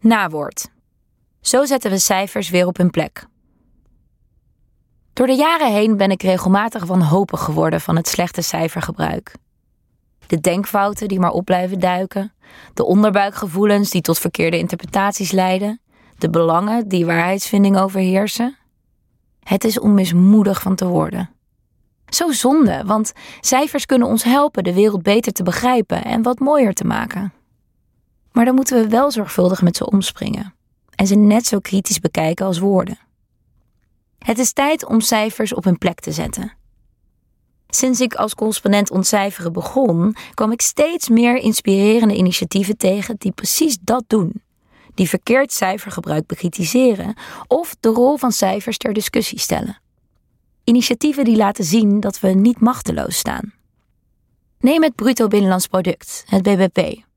Nawoord. Zo zetten we cijfers weer op hun plek. Door de jaren heen ben ik regelmatig wanhopig geworden van het slechte cijfergebruik. De denkfouten die maar op blijven duiken, de onderbuikgevoelens die tot verkeerde interpretaties leiden, de belangen die waarheidsvinding overheersen. Het is om mismoedig van te worden. Zo zonde, want cijfers kunnen ons helpen de wereld beter te begrijpen en wat mooier te maken. Maar dan moeten we wel zorgvuldig met ze omspringen en ze net zo kritisch bekijken als woorden. Het is tijd om cijfers op hun plek te zetten. Sinds ik als correspondent ontcijferen begon, kwam ik steeds meer inspirerende initiatieven tegen die precies dat doen. Die verkeerd cijfergebruik bekritiseren of de rol van cijfers ter discussie stellen. Initiatieven die laten zien dat we niet machteloos staan. Neem het bruto binnenlands product, het BBP.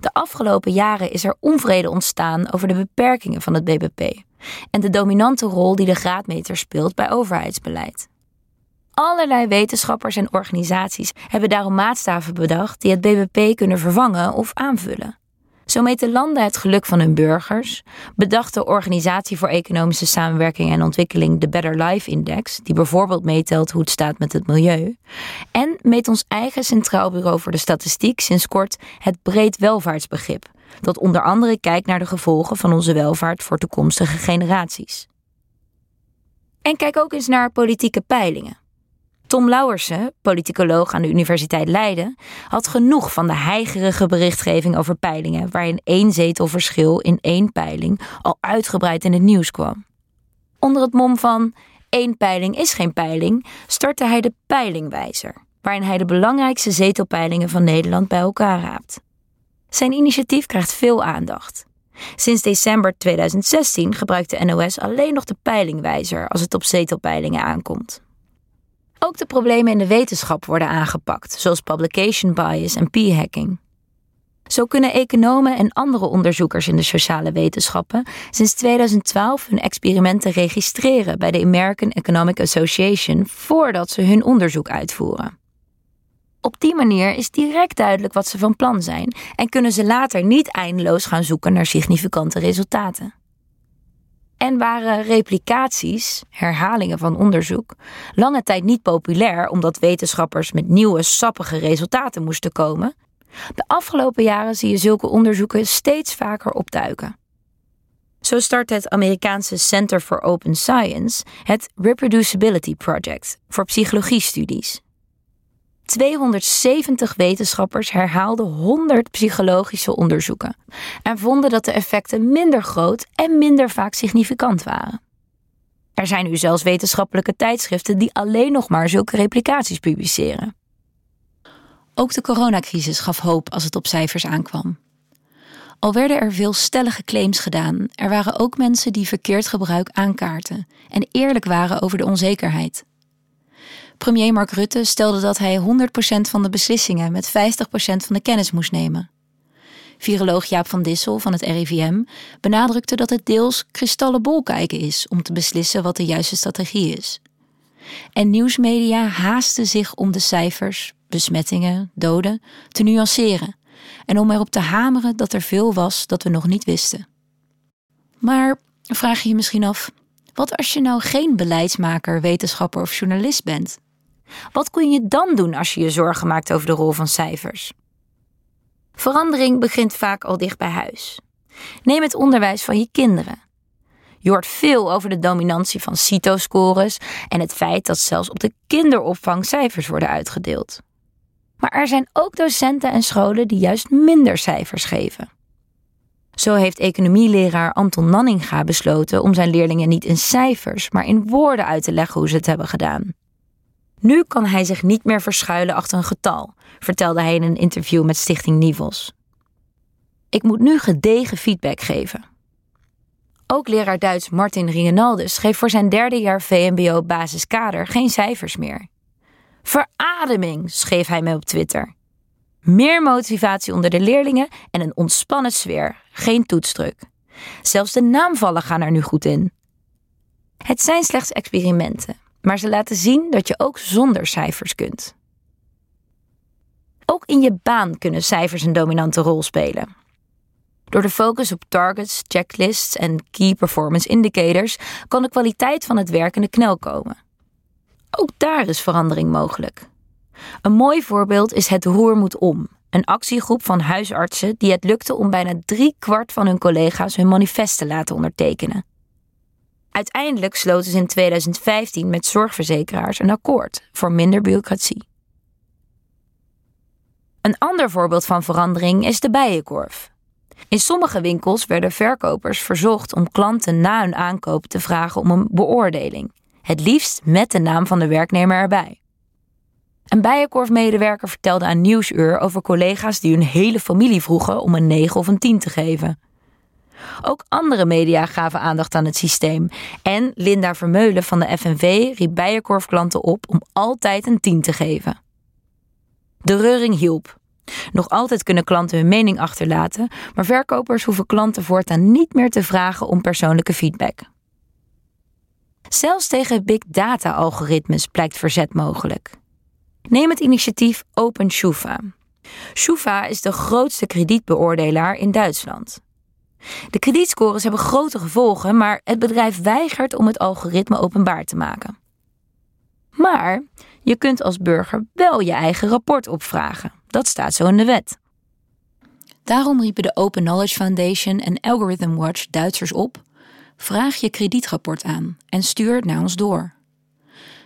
De afgelopen jaren is er onvrede ontstaan over de beperkingen van het BBP en de dominante rol die de graadmeter speelt bij overheidsbeleid. Allerlei wetenschappers en organisaties hebben daarom maatstaven bedacht die het BBP kunnen vervangen of aanvullen. Zo meten landen het geluk van hun burgers, bedacht de Organisatie voor Economische Samenwerking en Ontwikkeling de Better Life Index, die bijvoorbeeld meetelt hoe het staat met het milieu, en meet ons eigen Centraal Bureau voor de Statistiek sinds kort het breed welvaartsbegrip, dat onder andere kijkt naar de gevolgen van onze welvaart voor toekomstige generaties. En kijk ook eens naar politieke peilingen. Tom Lauwersen, politicoloog aan de Universiteit Leiden, had genoeg van de heigerige berichtgeving over peilingen, waarin één zetelverschil in één peiling al uitgebreid in het nieuws kwam. Onder het mom van één peiling is geen peiling, startte hij de Peilingwijzer, waarin hij de belangrijkste zetelpeilingen van Nederland bij elkaar raapt. Zijn initiatief krijgt veel aandacht. Sinds december 2016 gebruikt de NOS alleen nog de peilingwijzer als het op zetelpeilingen aankomt. Ook de problemen in de wetenschap worden aangepakt, zoals publication bias en p-hacking. Zo kunnen economen en andere onderzoekers in de sociale wetenschappen sinds 2012 hun experimenten registreren bij de American Economic Association voordat ze hun onderzoek uitvoeren. Op die manier is direct duidelijk wat ze van plan zijn en kunnen ze later niet eindeloos gaan zoeken naar significante resultaten. En waren replicaties, herhalingen van onderzoek, lange tijd niet populair omdat wetenschappers met nieuwe, sappige resultaten moesten komen. De afgelopen jaren zie je zulke onderzoeken steeds vaker opduiken. Zo start het Amerikaanse Center for Open Science het Reproducibility Project voor psychologiestudies. 270 wetenschappers herhaalden 100 psychologische onderzoeken en vonden dat de effecten minder groot en minder vaak significant waren. Er zijn nu zelfs wetenschappelijke tijdschriften die alleen nog maar zulke replicaties publiceren. Ook de coronacrisis gaf hoop als het op cijfers aankwam. Al werden er veel stellige claims gedaan, er waren ook mensen die verkeerd gebruik aankaarten en eerlijk waren over de onzekerheid. Premier Mark Rutte stelde dat hij 100% van de beslissingen met 50% van de kennis moest nemen. Viroloog Jaap van Dissel van het RIVM benadrukte dat het deels kristallenbol kijken is om te beslissen wat de juiste strategie is. En nieuwsmedia haasten zich om de cijfers, besmettingen, doden te nuanceren en om erop te hameren dat er veel was dat we nog niet wisten. Maar vraag je je misschien af, wat als je nou geen beleidsmaker, wetenschapper of journalist bent? Wat kun je dan doen als je je zorgen maakt over de rol van cijfers? Verandering begint vaak al dicht bij huis. Neem het onderwijs van je kinderen. Je hoort veel over de dominantie van CITO-scores en het feit dat zelfs op de kinderopvang cijfers worden uitgedeeld. Maar er zijn ook docenten en scholen die juist minder cijfers geven. Zo heeft economieleraar Anton Nanninga besloten om zijn leerlingen niet in cijfers, maar in woorden uit te leggen hoe ze het hebben gedaan. Nu kan hij zich niet meer verschuilen achter een getal, vertelde hij in een interview met Stichting Nivels. Ik moet nu gedegen feedback geven. Ook leraar Duits Martin Ringenaldus geeft voor zijn derde jaar VMBO basiskader geen cijfers meer. Verademing, schreef hij mij op Twitter. Meer motivatie onder de leerlingen en een ontspannen sfeer, geen toetsdruk. Zelfs de naamvallen gaan er nu goed in. Het zijn slechts experimenten, maar ze laten zien dat je ook zonder cijfers kunt. Ook in je baan kunnen cijfers een dominante rol spelen. Door de focus op targets, checklists en key performance indicators kan de kwaliteit van het werk in de knel komen. Ook daar is verandering mogelijk. Een mooi voorbeeld is het Roer moet om, een actiegroep van huisartsen die het lukte om bijna drie kwart van hun collega's hun manifest te laten ondertekenen. Uiteindelijk sloten ze in 2015 met zorgverzekeraars een akkoord voor minder bureaucratie. Een ander voorbeeld van verandering is de bijenkorf. In sommige winkels werden verkopers verzocht om klanten na hun aankoop te vragen om een beoordeling, het liefst met de naam van de werknemer erbij. Een bijenkorfmedewerker vertelde aan Nieuwsuur over collega's die hun hele familie vroegen om een 9 of een 10 te geven. Ook andere media gaven aandacht aan het systeem. En Linda Vermeulen van de FNV riep bijenkorfklanten op om altijd een 10 te geven. De reuring hielp. Nog altijd kunnen klanten hun mening achterlaten, maar verkopers hoeven klanten voortaan niet meer te vragen om persoonlijke feedback. Zelfs tegen big data algoritmes blijkt verzet mogelijk. Neem het initiatief Open Schufa. Schufa is de grootste kredietbeoordelaar in Duitsland. De kredietscores hebben grote gevolgen, maar het bedrijf weigert om het algoritme openbaar te maken. Maar je kunt als burger wel je eigen rapport opvragen. Dat staat zo in de wet. Daarom riepen de Open Knowledge Foundation en Algorithm Watch Duitsers op: vraag je kredietrapport aan en stuur het naar ons door.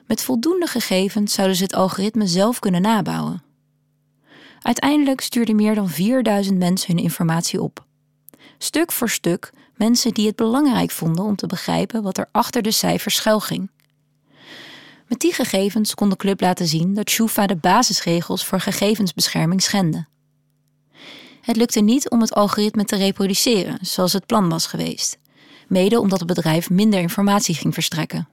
Met voldoende gegevens zouden ze het algoritme zelf kunnen nabouwen. Uiteindelijk stuurden meer dan 4000 mensen hun informatie op. Stuk voor stuk mensen die het belangrijk vonden om te begrijpen wat er achter de cijfers schuil ging. Met die gegevens kon de club laten zien dat Shufa de basisregels voor gegevensbescherming schende. Het lukte niet om het algoritme te reproduceren zoals het plan was geweest, mede omdat het bedrijf minder informatie ging verstrekken.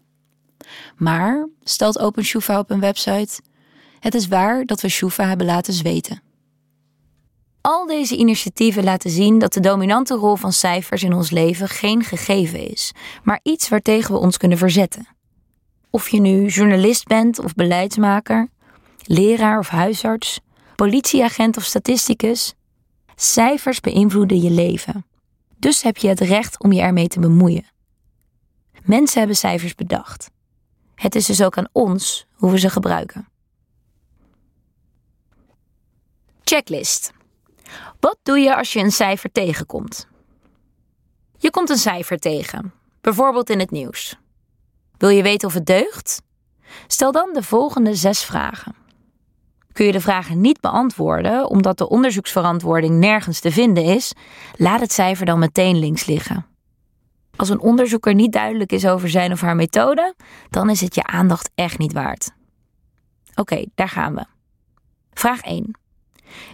Maar, stelt OpenShufa op een website, het is waar dat we Shufa hebben laten zweten. Al deze initiatieven laten zien dat de dominante rol van cijfers in ons leven geen gegeven is, maar iets waartegen we ons kunnen verzetten. Of je nu journalist bent of beleidsmaker, leraar of huisarts, politieagent of statisticus, cijfers beïnvloeden je leven. Dus heb je het recht om je ermee te bemoeien. Mensen hebben cijfers bedacht. Het is dus ook aan ons hoe we ze gebruiken. Checklist. Wat doe je als je een cijfer tegenkomt? Je komt een cijfer tegen, bijvoorbeeld in het nieuws. Wil je weten of het deugt? Stel dan de volgende zes vragen. Kun je de vragen niet beantwoorden omdat de onderzoeksverantwoording nergens te vinden is, laat het cijfer dan meteen links liggen. Als een onderzoeker niet duidelijk is over zijn of haar methode, dan is het je aandacht echt niet waard. Oké, daar gaan we. Vraag 1.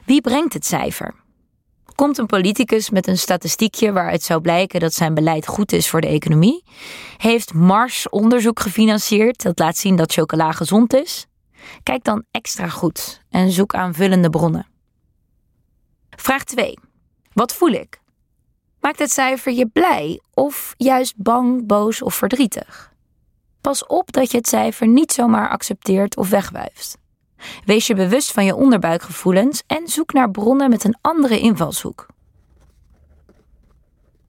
Wie brengt het cijfer? Komt een politicus met een statistiekje waaruit zou blijken dat zijn beleid goed is voor de economie? Heeft Mars onderzoek gefinancierd dat laat zien dat chocola gezond is? Kijk dan extra goed en zoek aanvullende bronnen. Vraag 2. Wat voel ik? Maakt het cijfer je blij of juist bang, boos of verdrietig? Pas op dat je het cijfer niet zomaar accepteert of wegwuift. Wees je bewust van je onderbuikgevoelens en zoek naar bronnen met een andere invalshoek.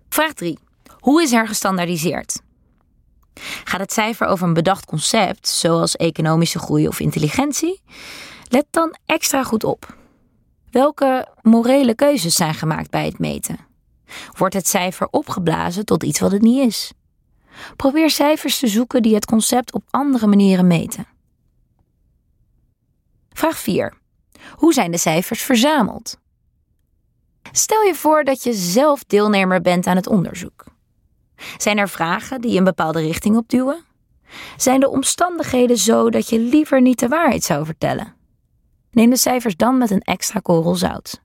Vraag 3. Hoe is er gestandaardiseerd? Gaat het cijfer over een bedacht concept, zoals economische groei of intelligentie? Let dan extra goed op. Welke morele keuzes zijn gemaakt bij het meten? Wordt het cijfer opgeblazen tot iets wat het niet is? Probeer cijfers te zoeken die het concept op andere manieren meten. Vraag 4. Hoe zijn de cijfers verzameld? Stel je voor dat je zelf deelnemer bent aan het onderzoek. Zijn er vragen die een bepaalde richting opduwen? Zijn de omstandigheden zo dat je liever niet de waarheid zou vertellen? Neem de cijfers dan met een extra korrel zout.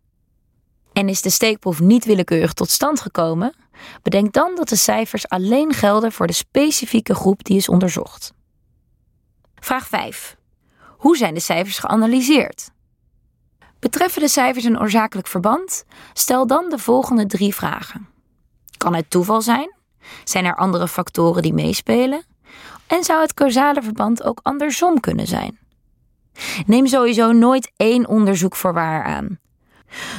En is de steekproef niet willekeurig tot stand gekomen? Bedenk dan dat de cijfers alleen gelden voor de specifieke groep die is onderzocht. Vraag 5. Hoe zijn de cijfers geanalyseerd? Betreffen de cijfers een oorzakelijk verband? Stel dan de volgende drie vragen. Kan het toeval zijn? Zijn er andere factoren die meespelen? En zou het causale verband ook andersom kunnen zijn? Neem sowieso nooit één onderzoek voor waar aan.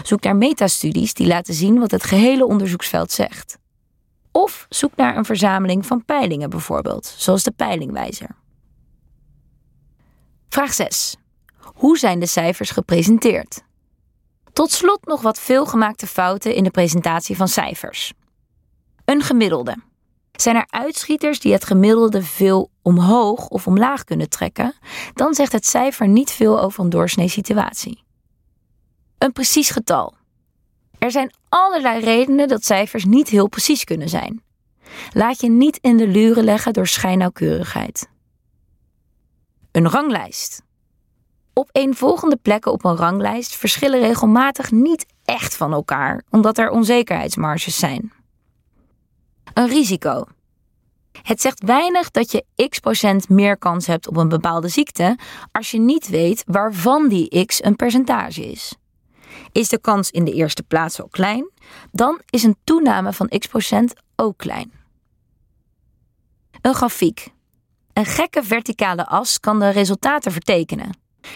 Zoek naar metastudies die laten zien wat het gehele onderzoeksveld zegt. Of zoek naar een verzameling van peilingen bijvoorbeeld, zoals de peilingwijzer. Vraag 6. Hoe zijn de cijfers gepresenteerd? Tot slot nog wat veelgemaakte fouten in de presentatie van cijfers. Een gemiddelde. Zijn er uitschieters die het gemiddelde veel omhoog of omlaag kunnen trekken, dan zegt het cijfer niet veel over een doorsnee situatie. Een precies getal. Er zijn allerlei redenen dat cijfers niet heel precies kunnen zijn. Laat je niet in de luren leggen door schijnnauwkeurigheid. Een ranglijst. Op volgende plekken op een ranglijst verschillen regelmatig niet echt van elkaar, omdat er onzekerheidsmarges zijn. Een risico. Het zegt weinig dat je x procent meer kans hebt op een bepaalde ziekte als je niet weet waarvan die x een percentage is. Is de kans in de eerste plaats al klein, dan is een toename van x procent ook klein. Een grafiek. Een gekke verticale as kan de resultaten vertekenen.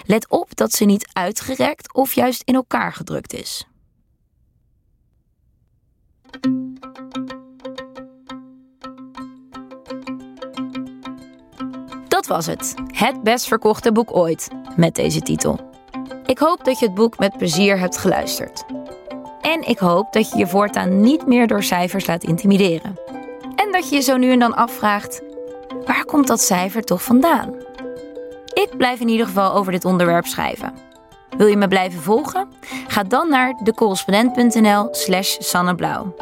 Let op dat ze niet uitgerekt of juist in elkaar gedrukt is. Dat was het. Het best verkochte boek ooit, met deze titel. Ik hoop dat je het boek met plezier hebt geluisterd. En ik hoop dat je je voortaan niet meer door cijfers laat intimideren. En dat je je zo nu en dan afvraagt: waar komt dat cijfer toch vandaan? Ik blijf in ieder geval over dit onderwerp schrijven. Wil je me blijven volgen? Ga dan naar decorrespondent.nl/slash sanneblauw.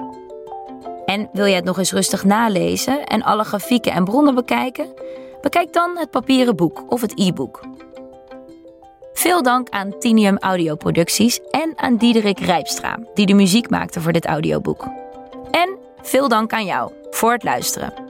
En wil je het nog eens rustig nalezen en alle grafieken en bronnen bekijken? Bekijk dan het papieren boek of het e-book. Veel dank aan Tinium Audioproducties en aan Diederik Rijpstra, die de muziek maakte voor dit audioboek. En veel dank aan jou voor het luisteren.